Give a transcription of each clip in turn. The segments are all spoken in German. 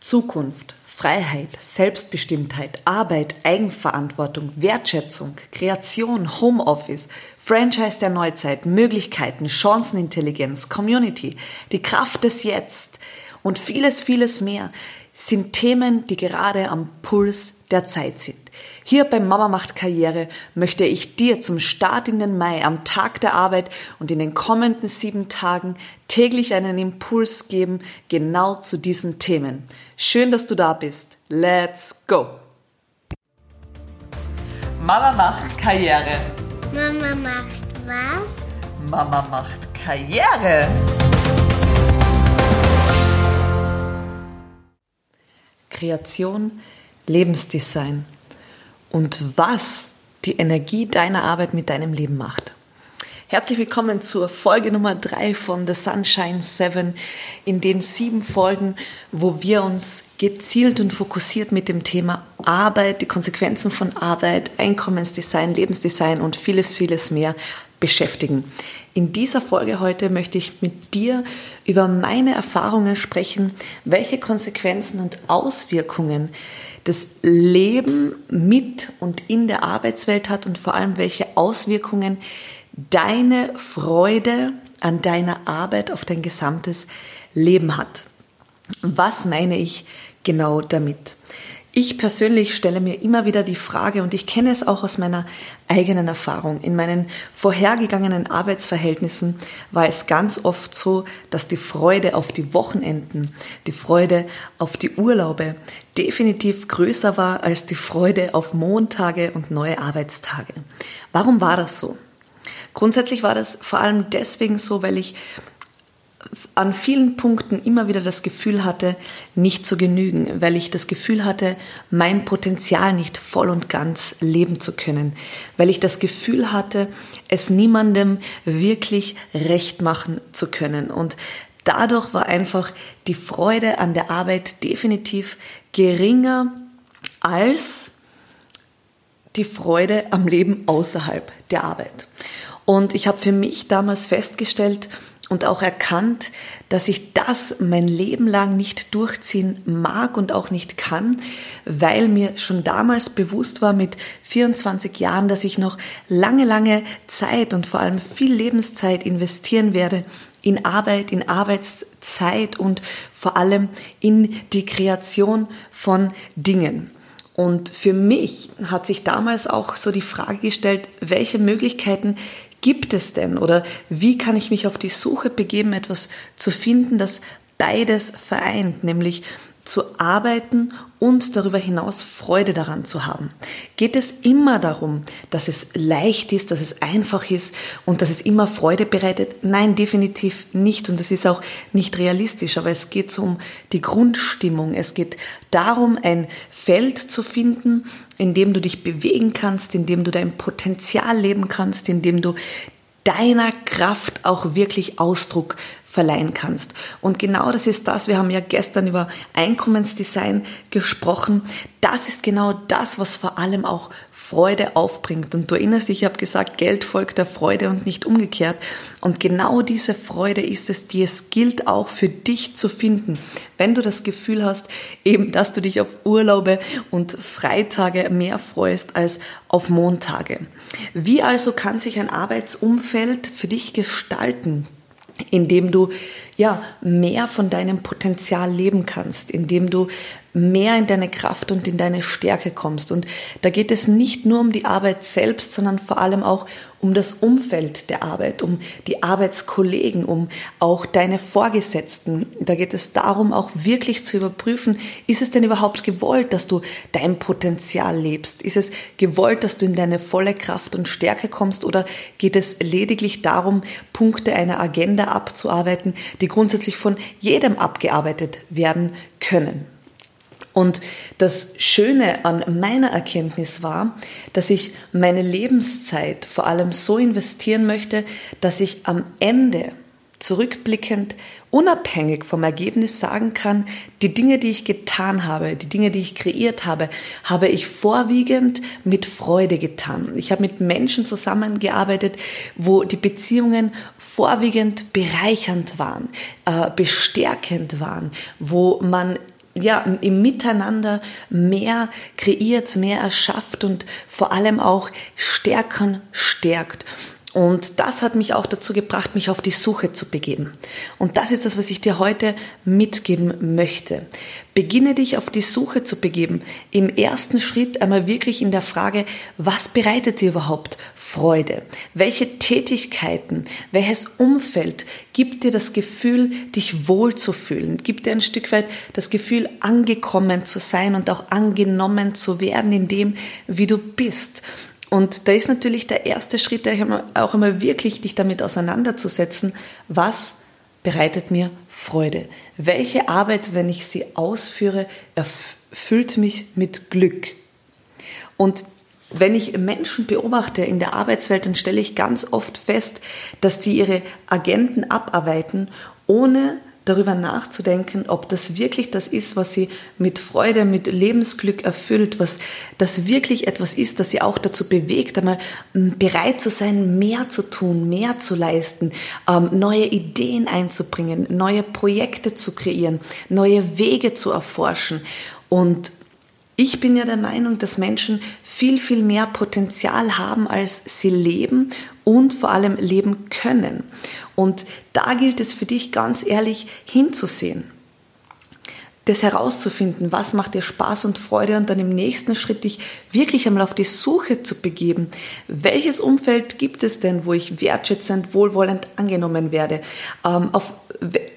Zukunft, Freiheit, Selbstbestimmtheit, Arbeit, Eigenverantwortung, Wertschätzung, Kreation, Homeoffice, Franchise der Neuzeit, Möglichkeiten, Chancenintelligenz, Community, die Kraft des Jetzt und vieles, vieles mehr sind Themen, die gerade am Puls der Zeit sind. Hier beim Mama macht Karriere möchte ich dir zum Start in den Mai am Tag der Arbeit und in den kommenden sieben Tagen täglich einen Impuls geben, genau zu diesen Themen. Schön, dass du da bist. Let's go! Mama macht Karriere. Mama macht was? Mama macht Karriere. Kreation, Lebensdesign und was die Energie deiner Arbeit mit deinem Leben macht. Herzlich willkommen zur Folge Nummer drei von The Sunshine 7, in den sieben Folgen, wo wir uns gezielt und fokussiert mit dem Thema Arbeit, die Konsequenzen von Arbeit, Einkommensdesign, Lebensdesign und vieles, vieles mehr beschäftigen. In dieser Folge heute möchte ich mit dir über meine Erfahrungen sprechen, welche Konsequenzen und Auswirkungen das Leben mit und in der Arbeitswelt hat und vor allem welche Auswirkungen deine Freude an deiner Arbeit auf dein gesamtes Leben hat. Was meine ich genau damit? Ich persönlich stelle mir immer wieder die Frage, und ich kenne es auch aus meiner eigenen Erfahrung, in meinen vorhergegangenen Arbeitsverhältnissen war es ganz oft so, dass die Freude auf die Wochenenden, die Freude auf die Urlaube definitiv größer war als die Freude auf Montage und neue Arbeitstage. Warum war das so? Grundsätzlich war das vor allem deswegen so, weil ich an vielen Punkten immer wieder das Gefühl hatte, nicht zu genügen, weil ich das Gefühl hatte, mein Potenzial nicht voll und ganz leben zu können, weil ich das Gefühl hatte, es niemandem wirklich recht machen zu können. Und dadurch war einfach die Freude an der Arbeit definitiv geringer als die Freude am Leben außerhalb der Arbeit. Und ich habe für mich damals festgestellt und auch erkannt, dass ich das mein Leben lang nicht durchziehen mag und auch nicht kann, weil mir schon damals bewusst war mit 24 Jahren, dass ich noch lange, lange Zeit und vor allem viel Lebenszeit investieren werde in Arbeit, in Arbeitszeit und vor allem in die Kreation von Dingen. Und für mich hat sich damals auch so die Frage gestellt, welche Möglichkeiten gibt es denn? Oder wie kann ich mich auf die Suche begeben, etwas zu finden, das beides vereint, nämlich zu arbeiten und darüber hinaus Freude daran zu haben. Geht es immer darum, dass es leicht ist, dass es einfach ist und dass es immer Freude bereitet? Nein, definitiv nicht und das ist auch nicht realistisch, aber es geht so um die Grundstimmung. Es geht darum, ein Feld zu finden, in dem du dich bewegen kannst, in dem du dein Potenzial leben kannst, in dem du deiner Kraft auch wirklich Ausdruck verleihen kannst. Und genau das ist das, wir haben ja gestern über Einkommensdesign gesprochen. Das ist genau das, was vor allem auch Freude aufbringt. Und du erinnerst dich, ich habe gesagt, Geld folgt der Freude und nicht umgekehrt. Und genau diese Freude ist es, die es gilt auch für dich zu finden. Wenn du das Gefühl hast, eben, dass du dich auf Urlaube und Freitage mehr freust als auf Montage. Wie also kann sich ein Arbeitsumfeld für dich gestalten? Indem du ja mehr von deinem Potenzial leben kannst, indem du mehr in deine Kraft und in deine Stärke kommst. Und da geht es nicht nur um die Arbeit selbst, sondern vor allem auch um das Umfeld der Arbeit, um die Arbeitskollegen, um auch deine Vorgesetzten. Da geht es darum, auch wirklich zu überprüfen, ist es denn überhaupt gewollt, dass du dein Potenzial lebst? Ist es gewollt, dass du in deine volle Kraft und Stärke kommst oder geht es lediglich darum, Punkte einer Agenda abzuarbeiten, die grundsätzlich von jedem abgearbeitet werden können? Und das Schöne an meiner Erkenntnis war, dass ich meine Lebenszeit vor allem so investieren möchte, dass ich am Ende zurückblickend unabhängig vom Ergebnis sagen kann, die Dinge, die ich getan habe, die Dinge, die ich kreiert habe, habe ich vorwiegend mit Freude getan. Ich habe mit Menschen zusammengearbeitet, wo die Beziehungen vorwiegend bereichernd waren, äh, bestärkend waren, wo man ja, im Miteinander mehr kreiert, mehr erschafft und vor allem auch stärkern stärkt. Und das hat mich auch dazu gebracht, mich auf die Suche zu begeben. Und das ist das, was ich dir heute mitgeben möchte. Beginne dich auf die Suche zu begeben. Im ersten Schritt einmal wirklich in der Frage, was bereitet dir überhaupt Freude? Welche Tätigkeiten, welches Umfeld gibt dir das Gefühl, dich wohlzufühlen? Gibt dir ein Stück weit das Gefühl, angekommen zu sein und auch angenommen zu werden in dem, wie du bist? Und da ist natürlich der erste Schritt auch einmal wirklich dich damit auseinanderzusetzen, was bereitet mir Freude? Welche Arbeit, wenn ich sie ausführe, erfüllt mich mit Glück? Und wenn ich Menschen beobachte in der Arbeitswelt, dann stelle ich ganz oft fest, dass die ihre Agenten abarbeiten, ohne darüber nachzudenken, ob das wirklich das ist, was sie mit Freude, mit Lebensglück erfüllt, was das wirklich etwas ist, das sie auch dazu bewegt, einmal hm, bereit zu sein, mehr zu tun, mehr zu leisten, ähm, neue Ideen einzubringen, neue Projekte zu kreieren, neue Wege zu erforschen. Und ich bin ja der Meinung, dass Menschen viel, viel mehr Potenzial haben, als sie leben und vor allem leben können. Und da gilt es für dich ganz ehrlich hinzusehen das herauszufinden, was macht dir Spaß und Freude und dann im nächsten Schritt dich wirklich einmal auf die Suche zu begeben. Welches Umfeld gibt es denn, wo ich wertschätzend, wohlwollend angenommen werde? Ähm, auf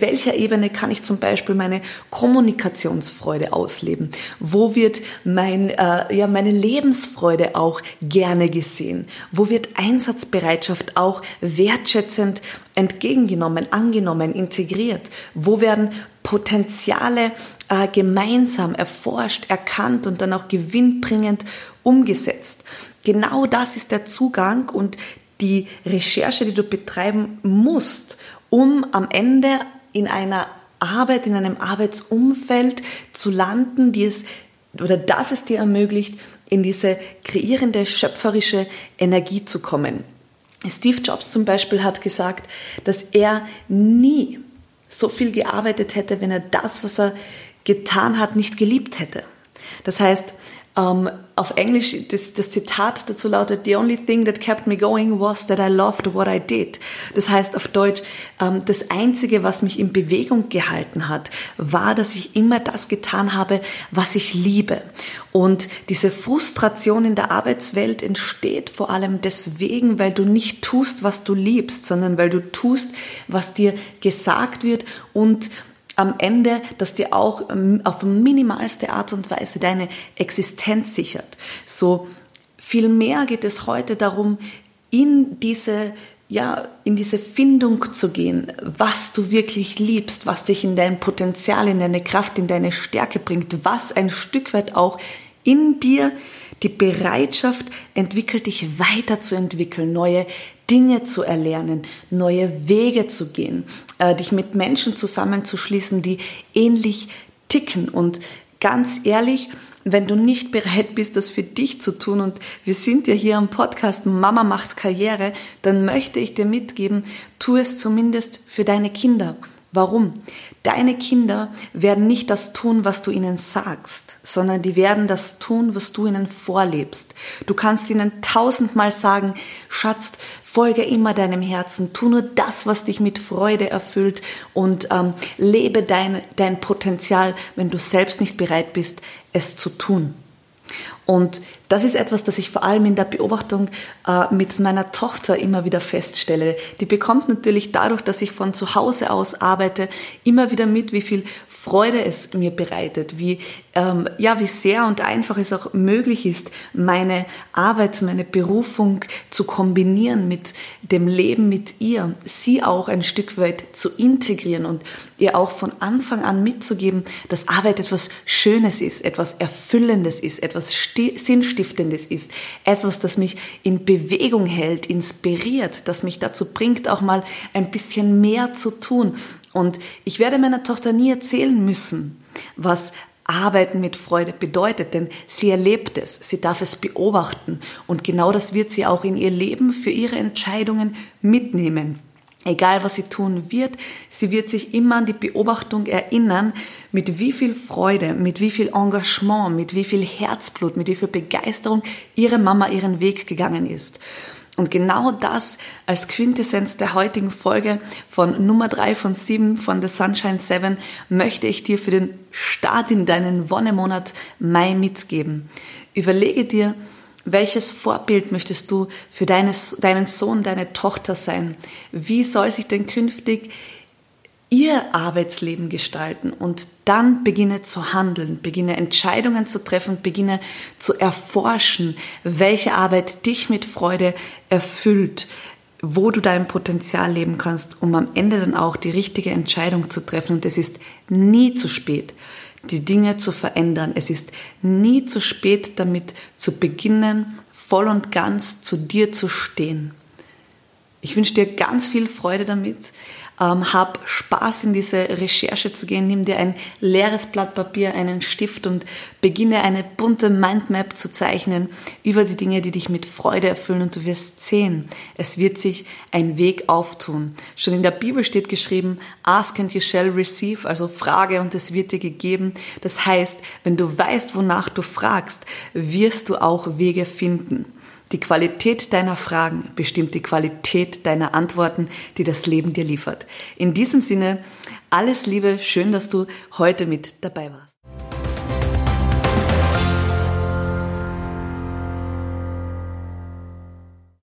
welcher Ebene kann ich zum Beispiel meine Kommunikationsfreude ausleben? Wo wird mein, äh, ja, meine Lebensfreude auch gerne gesehen? Wo wird Einsatzbereitschaft auch wertschätzend entgegengenommen, angenommen, integriert? Wo werden Potenziale äh, gemeinsam erforscht, erkannt und dann auch gewinnbringend umgesetzt. Genau das ist der Zugang und die Recherche, die du betreiben musst, um am Ende in einer Arbeit, in einem Arbeitsumfeld zu landen, die es oder das es dir ermöglicht, in diese kreierende, schöpferische Energie zu kommen. Steve Jobs zum Beispiel hat gesagt, dass er nie so viel gearbeitet hätte, wenn er das, was er getan hat, nicht geliebt hätte. Das heißt, ähm, auf Englisch, das, das, Zitat dazu lautet, The only thing that kept me going was that I loved what I did. Das heißt auf Deutsch, ähm, das Einzige, was mich in Bewegung gehalten hat, war, dass ich immer das getan habe, was ich liebe. Und diese Frustration in der Arbeitswelt entsteht vor allem deswegen, weil du nicht tust, was du liebst, sondern weil du tust, was dir gesagt wird und am Ende, dass dir auch ähm, auf minimalste Art und Weise deine Existenz sichert. So viel mehr geht es heute darum, in diese ja, in diese Findung zu gehen, was du wirklich liebst, was dich in dein Potenzial, in deine Kraft, in deine Stärke bringt, was ein Stück weit auch in dir die Bereitschaft entwickelt, dich weiterzuentwickeln, neue Dinge zu erlernen, neue Wege zu gehen, äh, dich mit Menschen zusammenzuschließen, die ähnlich ticken. Und ganz ehrlich, wenn du nicht bereit bist, das für dich zu tun, und wir sind ja hier am Podcast Mama macht Karriere, dann möchte ich dir mitgeben, tu es zumindest für deine Kinder. Warum? Deine Kinder werden nicht das tun, was du ihnen sagst, sondern die werden das tun, was du ihnen vorlebst. Du kannst ihnen tausendmal sagen, Schatz, folge immer deinem Herzen, tu nur das, was dich mit Freude erfüllt und ähm, lebe dein, dein Potenzial, wenn du selbst nicht bereit bist, es zu tun. Und das ist etwas, das ich vor allem in der Beobachtung äh, mit meiner Tochter immer wieder feststelle. Die bekommt natürlich dadurch, dass ich von zu Hause aus arbeite, immer wieder mit, wie viel Freude es mir bereitet, wie, ähm, ja, wie sehr und einfach es auch möglich ist, meine Arbeit, meine Berufung zu kombinieren mit dem Leben mit ihr, sie auch ein Stück weit zu integrieren und ihr auch von Anfang an mitzugeben, dass Arbeit etwas Schönes ist, etwas Erfüllendes ist, etwas Sinnstiftendes ist, etwas, das mich in Bewegung hält, inspiriert, das mich dazu bringt, auch mal ein bisschen mehr zu tun, und ich werde meiner Tochter nie erzählen müssen, was Arbeiten mit Freude bedeutet, denn sie erlebt es, sie darf es beobachten und genau das wird sie auch in ihr Leben für ihre Entscheidungen mitnehmen. Egal was sie tun wird, sie wird sich immer an die Beobachtung erinnern, mit wie viel Freude, mit wie viel Engagement, mit wie viel Herzblut, mit wie viel Begeisterung ihre Mama ihren Weg gegangen ist. Und genau das als Quintessenz der heutigen Folge von Nummer drei von sieben von The Sunshine 7 möchte ich dir für den Start in deinen Wonnemonat Mai mitgeben. Überlege dir, welches Vorbild möchtest du für deines, deinen Sohn, deine Tochter sein? Wie soll sich denn künftig ihr Arbeitsleben gestalten und dann beginne zu handeln, beginne Entscheidungen zu treffen, beginne zu erforschen, welche Arbeit dich mit Freude erfüllt, wo du dein Potenzial leben kannst, um am Ende dann auch die richtige Entscheidung zu treffen. Und es ist nie zu spät die Dinge zu verändern. Es ist nie zu spät damit zu beginnen, voll und ganz zu dir zu stehen. Ich wünsche dir ganz viel Freude damit. Ähm, hab Spaß in diese Recherche zu gehen. Nimm dir ein leeres Blatt Papier, einen Stift und beginne eine bunte Mindmap zu zeichnen über die Dinge, die dich mit Freude erfüllen und du wirst sehen, es wird sich ein Weg auftun. Schon in der Bibel steht geschrieben, ask and you shall receive, also frage und es wird dir gegeben. Das heißt, wenn du weißt, wonach du fragst, wirst du auch Wege finden. Die Qualität deiner Fragen bestimmt die Qualität deiner Antworten, die das Leben dir liefert. In diesem Sinne, alles Liebe, schön, dass du heute mit dabei warst.